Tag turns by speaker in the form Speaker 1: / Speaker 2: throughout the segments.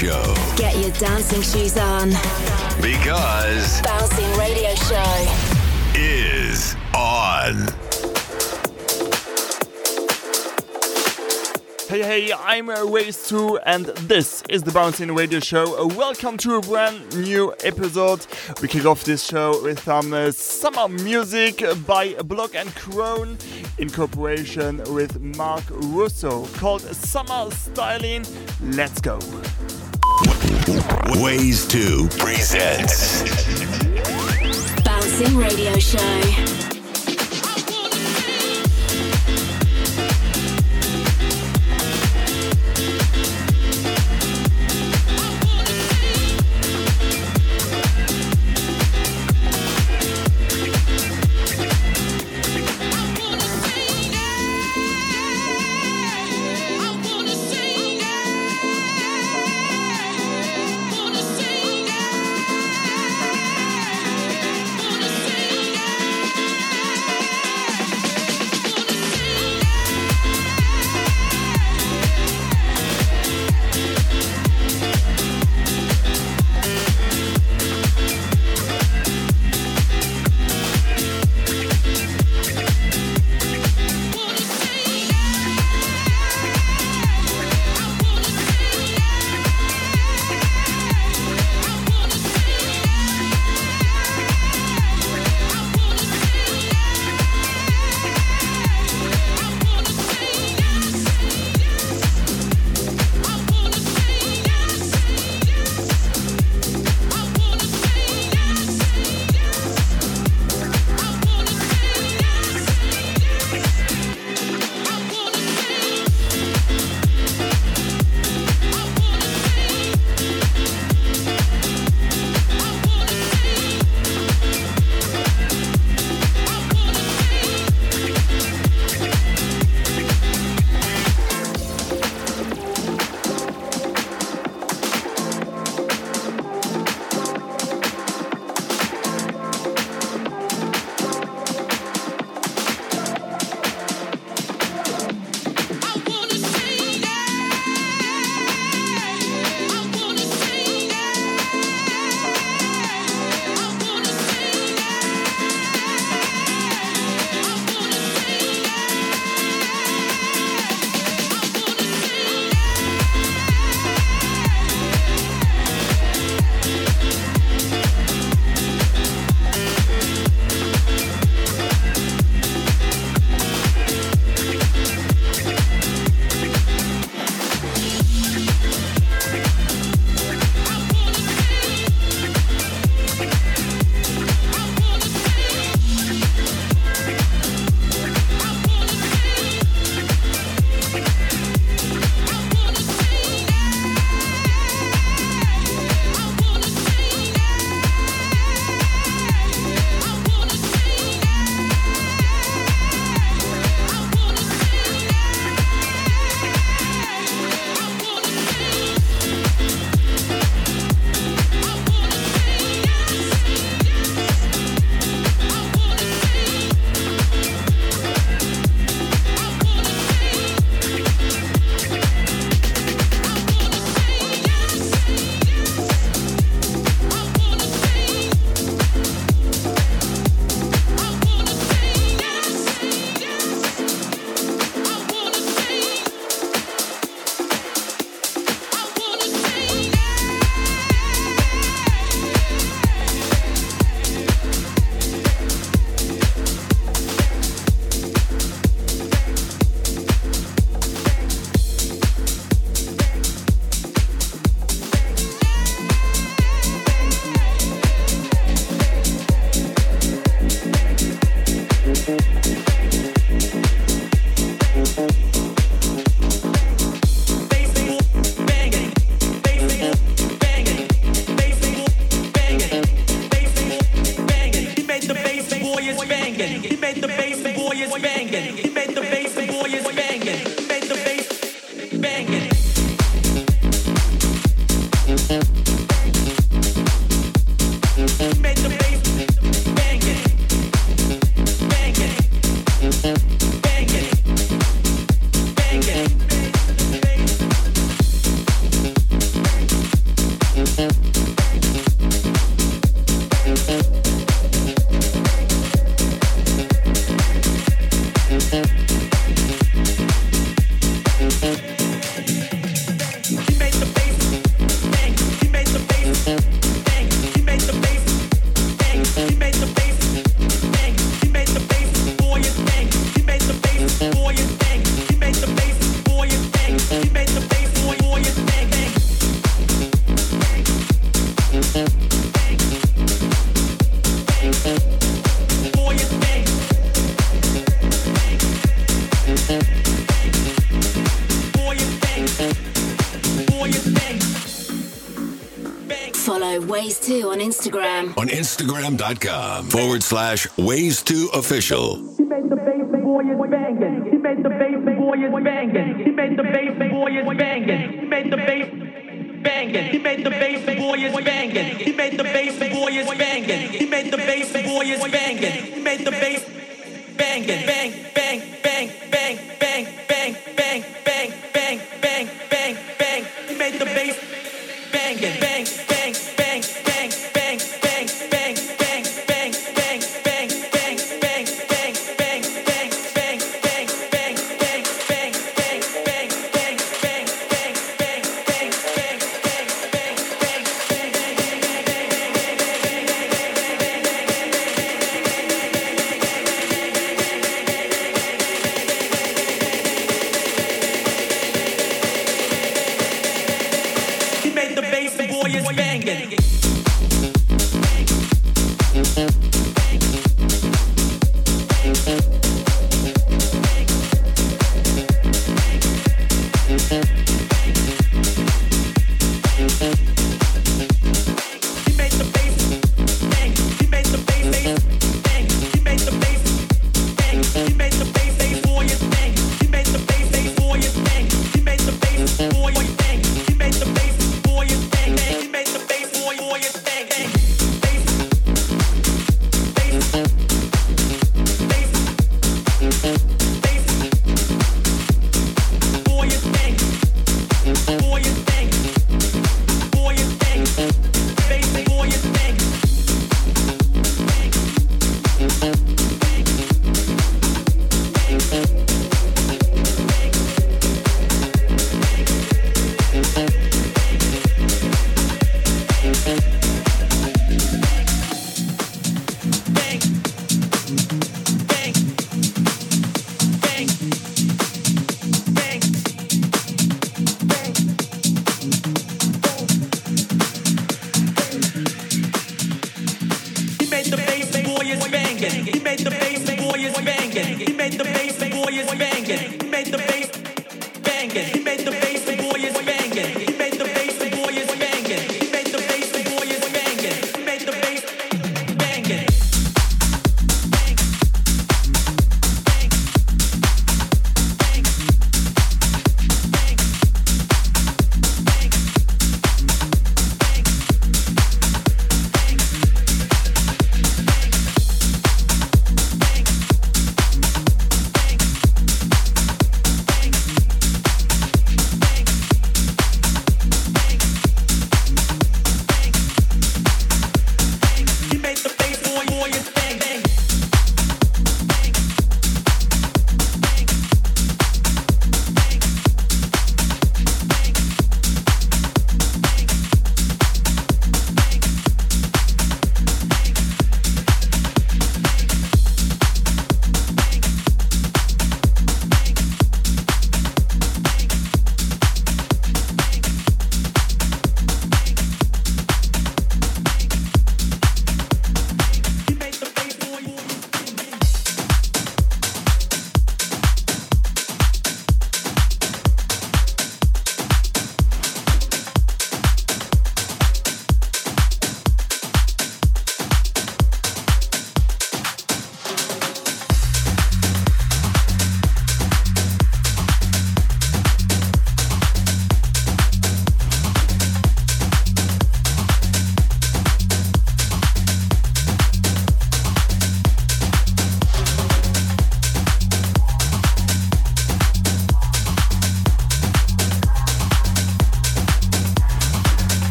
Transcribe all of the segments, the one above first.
Speaker 1: Show.
Speaker 2: Get your dancing shoes on.
Speaker 1: Because
Speaker 2: Bouncing Radio Show
Speaker 1: is on.
Speaker 3: Hey, hey, I'm uh, Waze 2 and this is the Bouncing Radio Show. Welcome to a brand new episode. We kick off this show with some uh, summer music by Block and Crown in cooperation with Mark Russo called Summer Styling. Let's go.
Speaker 1: Ways 2 presents
Speaker 2: Bouncing Radio Show.
Speaker 4: Instagram.
Speaker 5: On Instagram.com forward slash ways to official.
Speaker 1: He made the bass boy is banging. He made the bass boy is banging. He made the bass boy is banging. He made the bass banging. He made the bass boy is banging. He made the bass boy is banging. He made the bass boy is banging. He made the bass banging. Bang, bang, bang, bang, bang, bang, bang, bang, bang, bang, bang, bang. He made the bass banging. Bang. bang.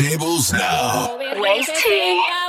Speaker 5: tables now.
Speaker 6: Waste tea.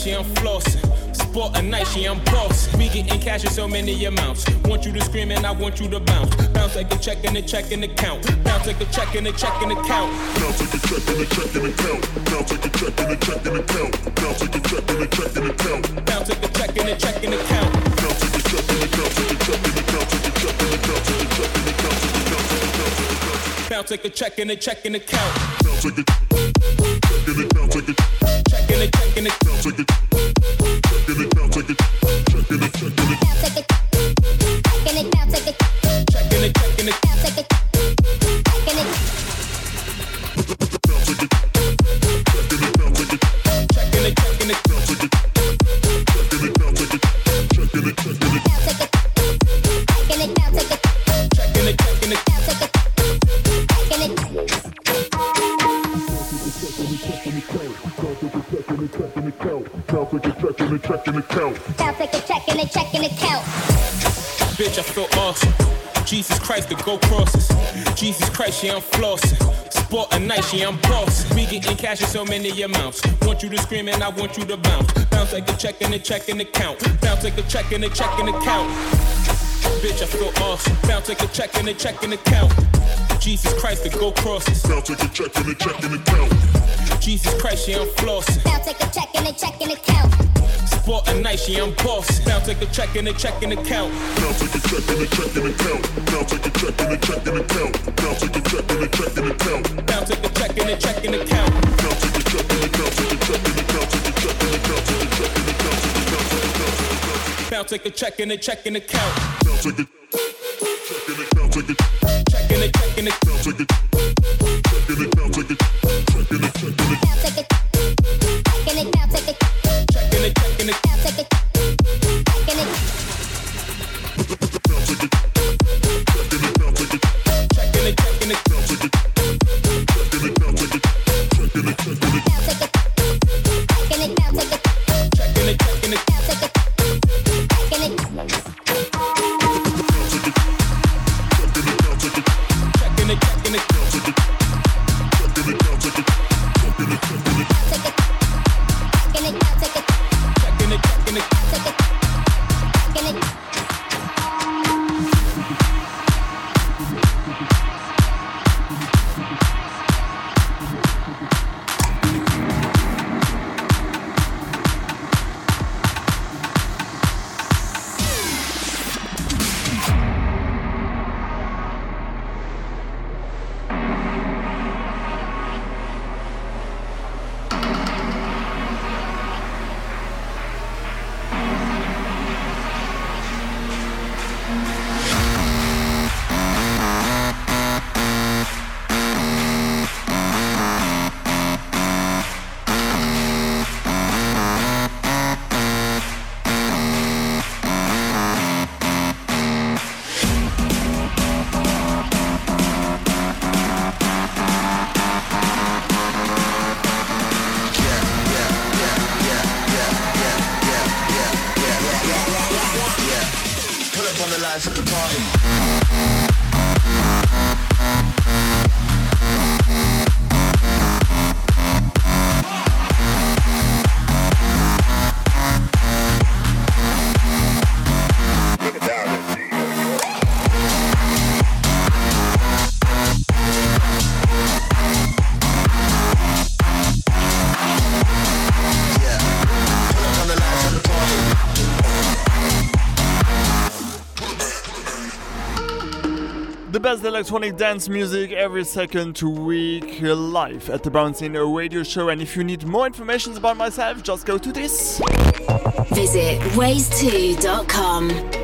Speaker 7: She I'm flossing. Sport a night, she I'm bossing. We getting cash in so many amounts. Want you to scream and I want you to bounce. Bounce like a check and a check and a count. Bounce like a check and a check and a count.
Speaker 8: Bounce like a check and a check and a count. Bounce like a check and a check and a count. Bounce like a check and a check and a count.
Speaker 7: Bounce like a check and a check and a count.
Speaker 8: Bounce like a check and a count. Like a check and a count. Like a check and a count. Like a check and a count. Like a count. Like a count.
Speaker 7: Bounce like a check and a check and a count.
Speaker 8: Bounce like a check and a count. Like a
Speaker 7: check and a check and a
Speaker 8: count. Like a
Speaker 7: Christ the go crosses. Jesus Christ, yeah, I'm flossing. Sport a night, yeah, I'm boss. We getting cash in so many amounts. Want you to scream and I want you to bounce. Bounce like a check and a check and a count. Bounce like a check and a check and a count. Bitch, I feel awesome. Bounce like a check and a check and a count. Jesus Christ, the go crosses.
Speaker 8: Bounce like a check and a check and a count.
Speaker 7: Jesus Christ, yeah, I'm flossing.
Speaker 9: Bounce like a check and a check and a
Speaker 7: sport a night, she I'm boss. Bounce like a check and a check and a count.
Speaker 8: Bounce like a check and a check and a count. Bounce like a check and a check and a count. Bounce like a check and a check and a count.
Speaker 7: Bounce like a check and a check and a count.
Speaker 8: Bounce like a check and a count. Like a check and a count. Like a check and a count. Like a check and a count. Like a count.
Speaker 7: Bounce like a check and a check and a count.
Speaker 8: Bounce like a check and a count. Like a
Speaker 7: check and a check and a
Speaker 8: bounce like a
Speaker 3: best electronic dance music every second week live at the Bouncing Radio Show. And if you need more information about myself, just go to this.
Speaker 10: Visit ways2.com.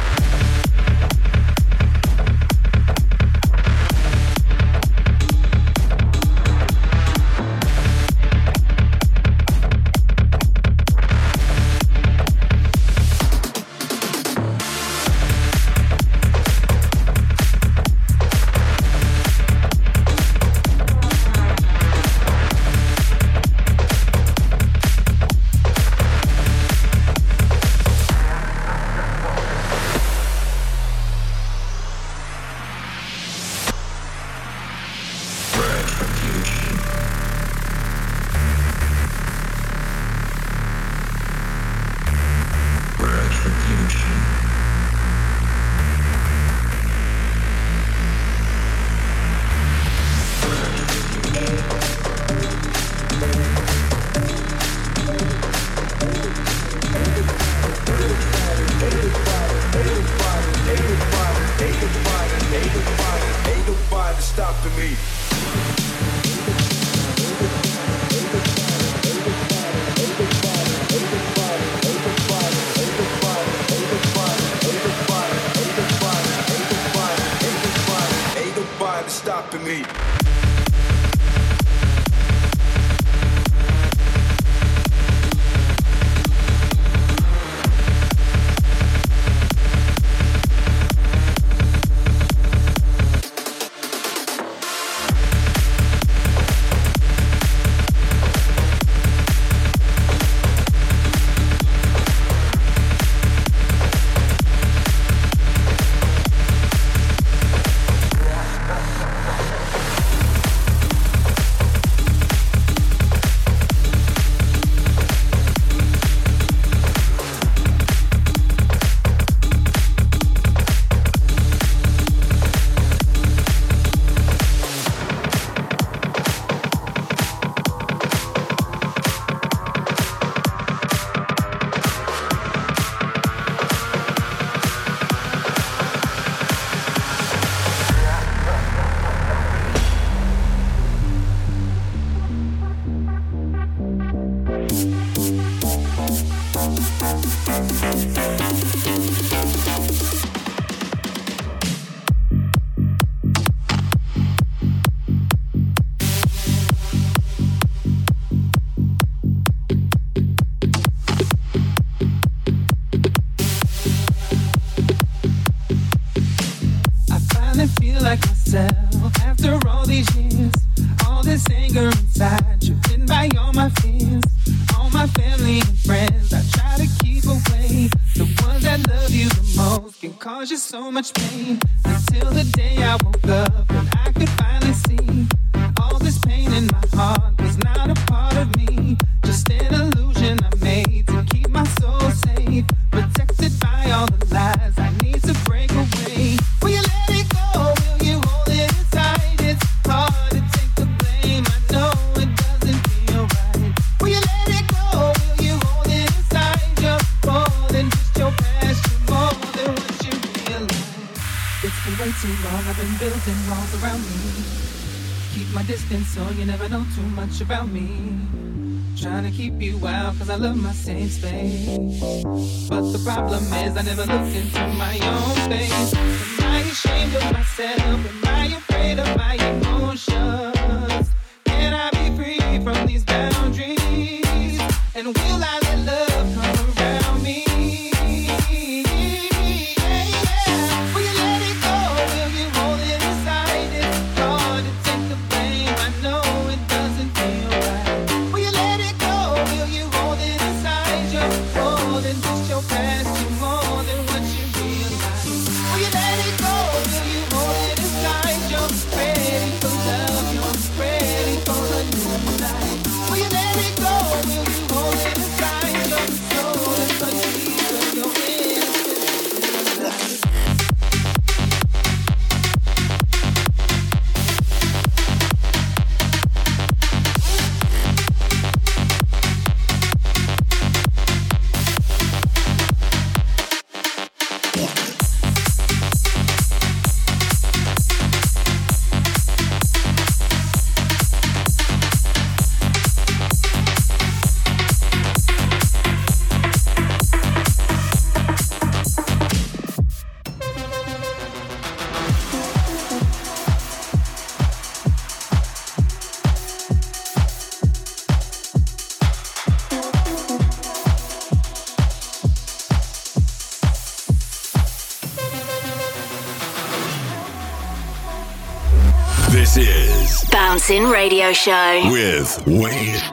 Speaker 11: Bye. much pain. space. But the problem is, I never look into my own.
Speaker 2: Radio Show.
Speaker 6: With
Speaker 12: Waze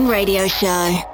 Speaker 12: Radio Show.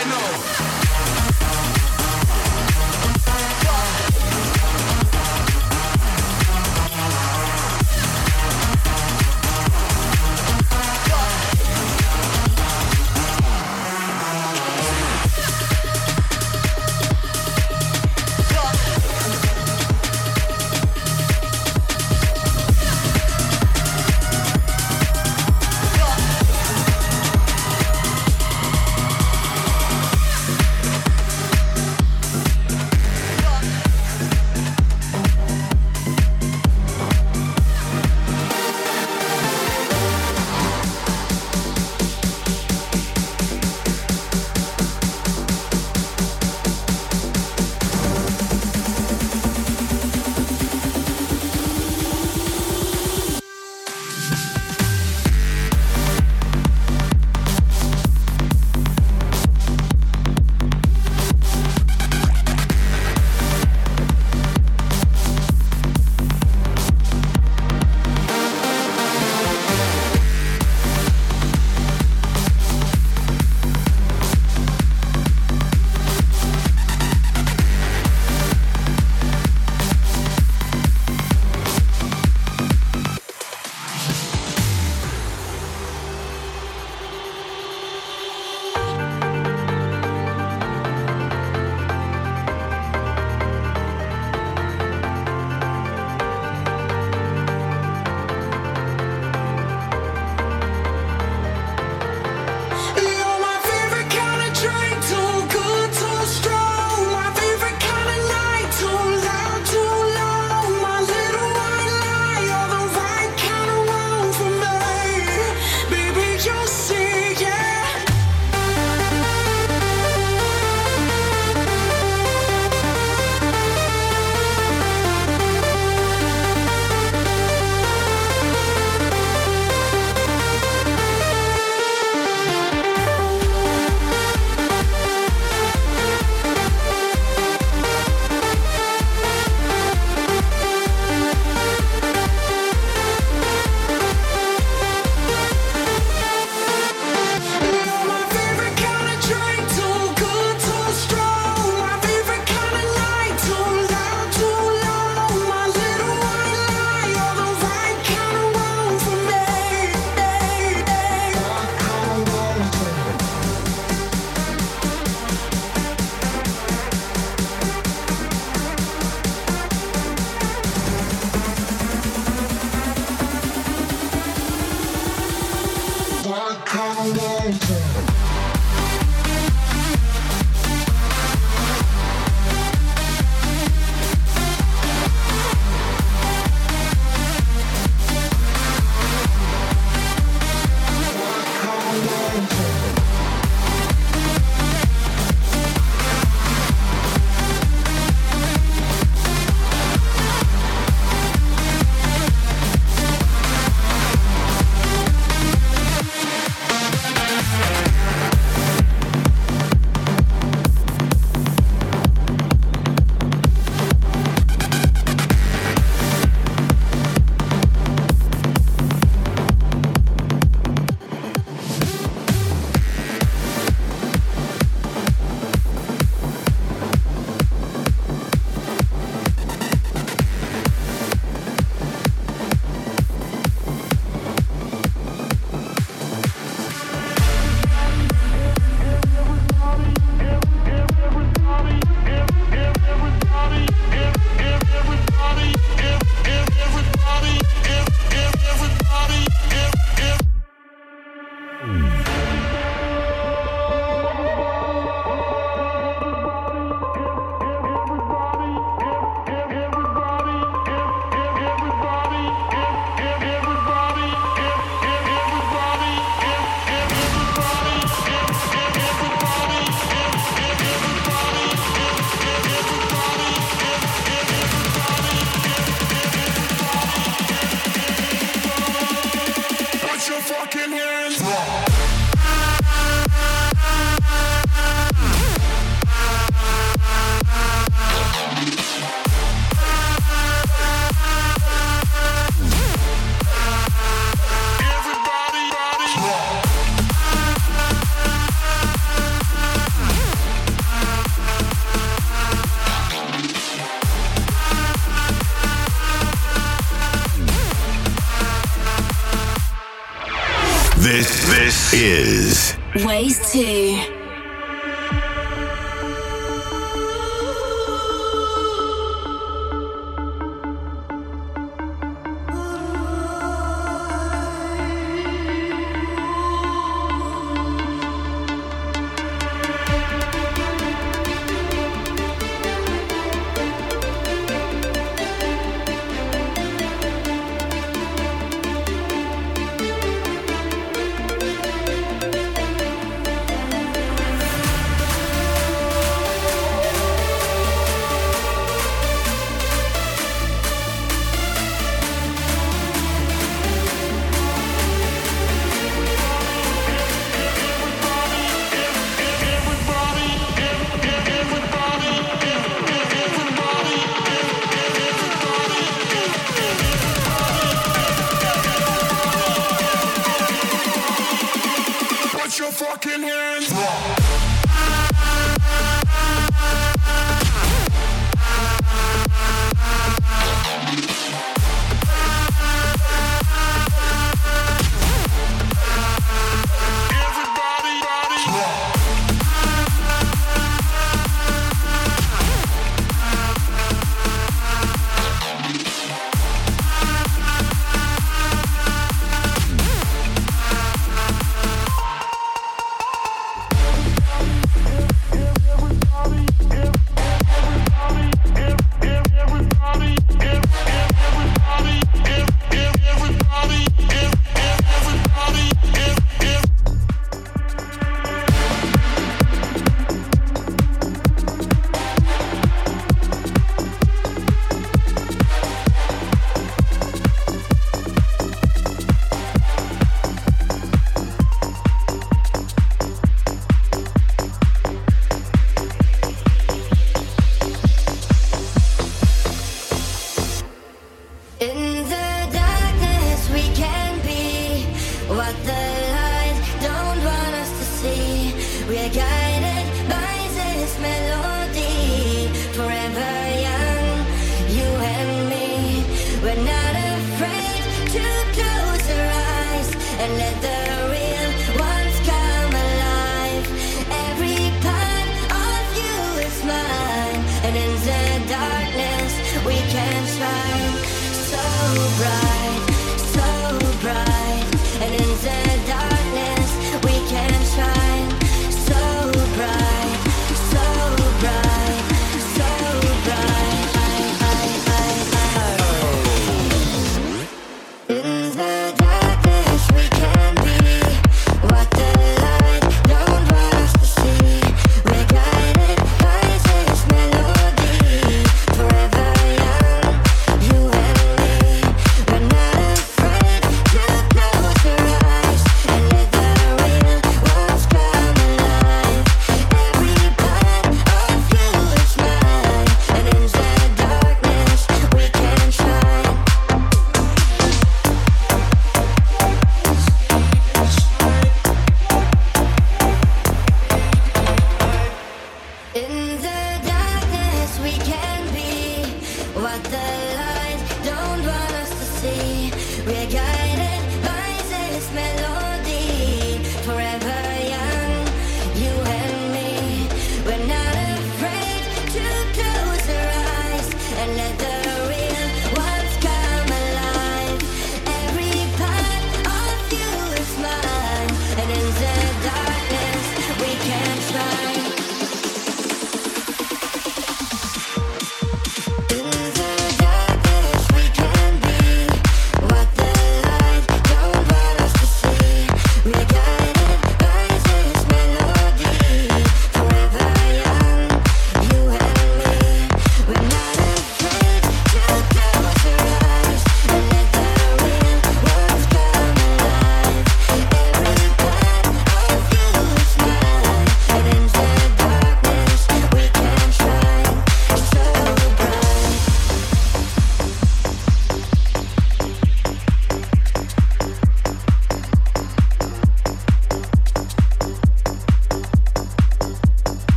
Speaker 9: I know.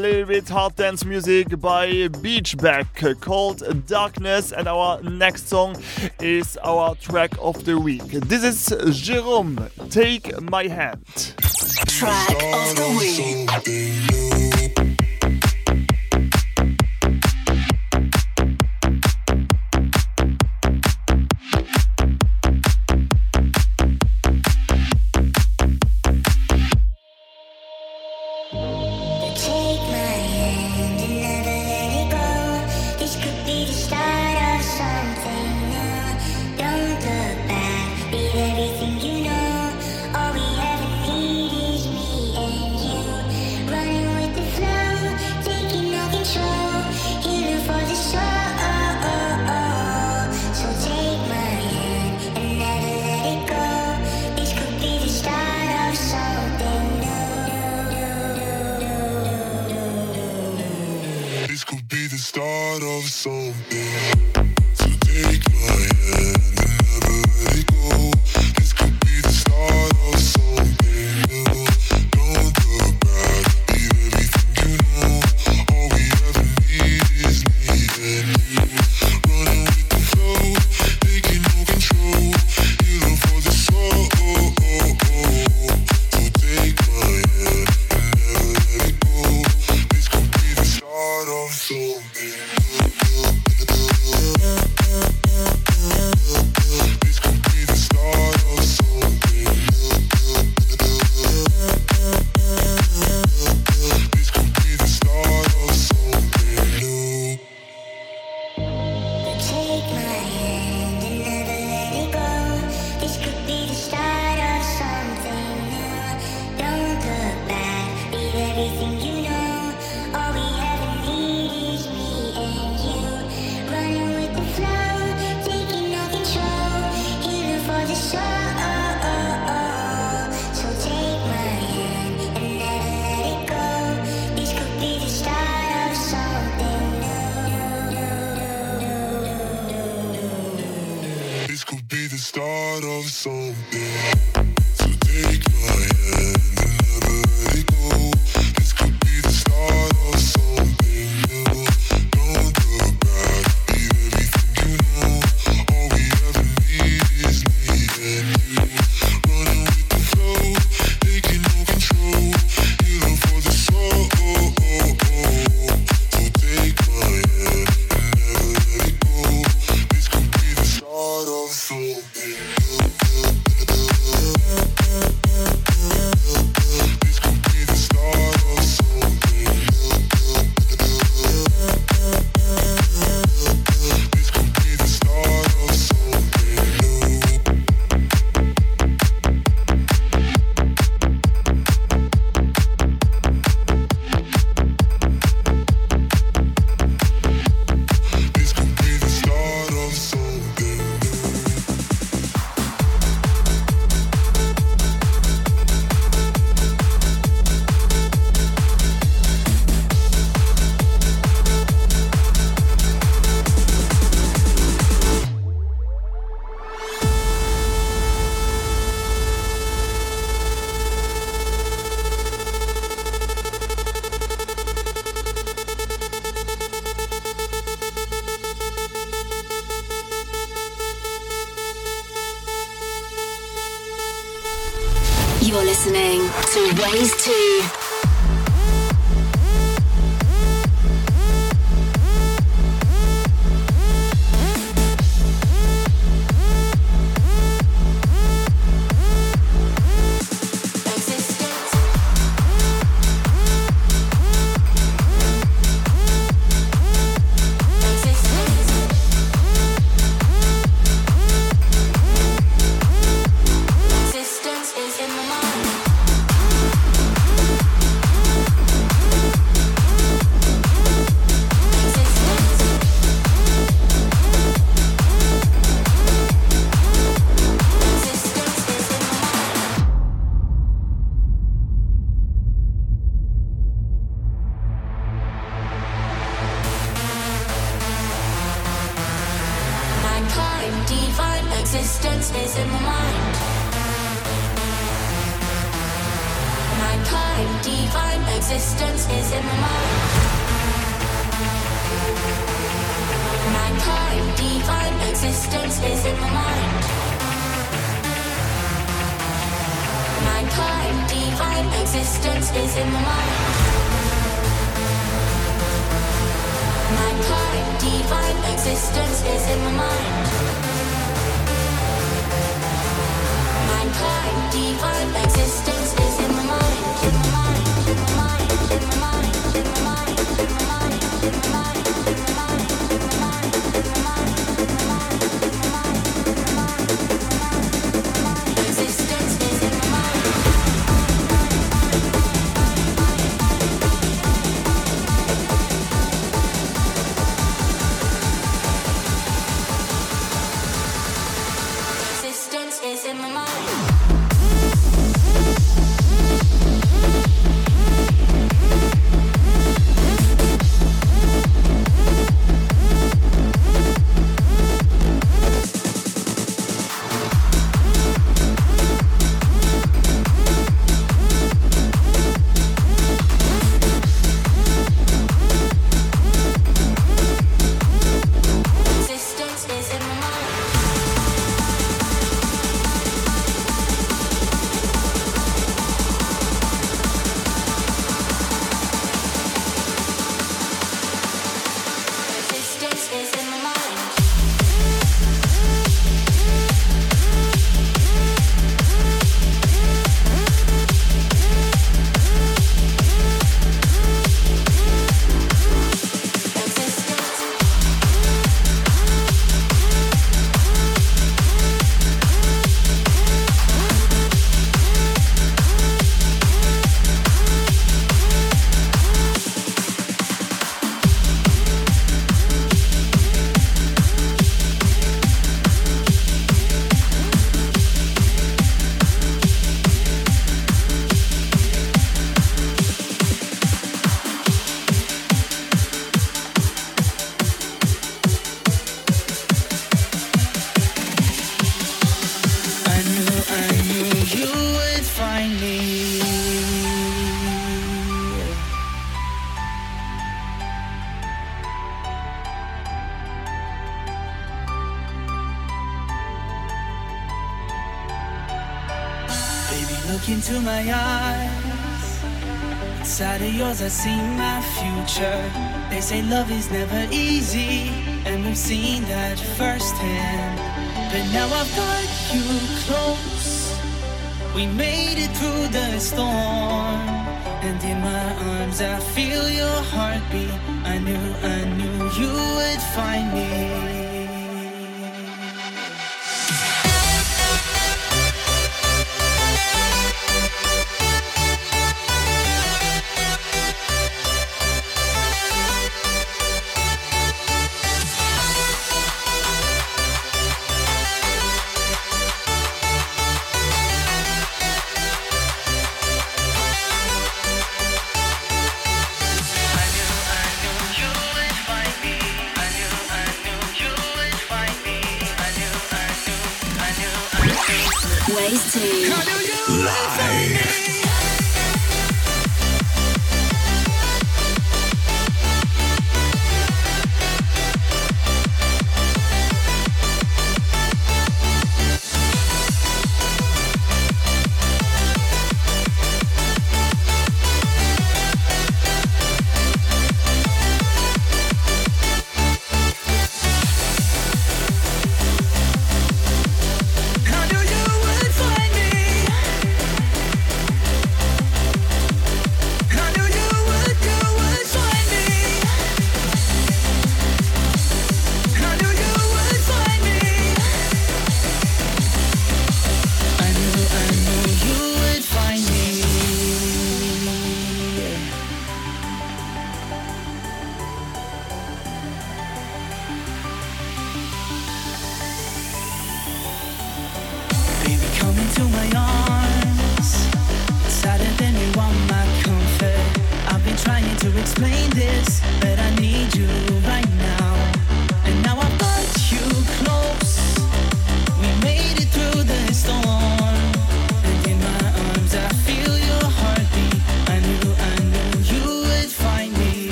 Speaker 3: little bit hard dance music by Beachback called Darkness, and our next song is our track of the week. This is Jerome, Take My Hand.
Speaker 4: Track of the week. You're listening to Ways
Speaker 9: 2 It's in my mind.
Speaker 13: Love is never easy, and we've seen that firsthand. But now I've got you close. We made it through the storm, and in my arms I feel your heartbeat. I knew, I knew you would find me.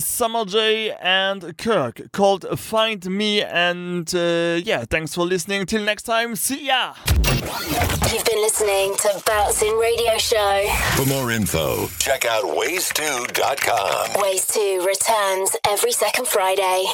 Speaker 3: Summer J and Kirk called Find Me. And uh, yeah, thanks for listening. Till next time, see ya.
Speaker 2: You've been listening to Bouncing Radio Show.
Speaker 1: For more info, check out ways2.com.
Speaker 2: Ways 2 returns every second Friday.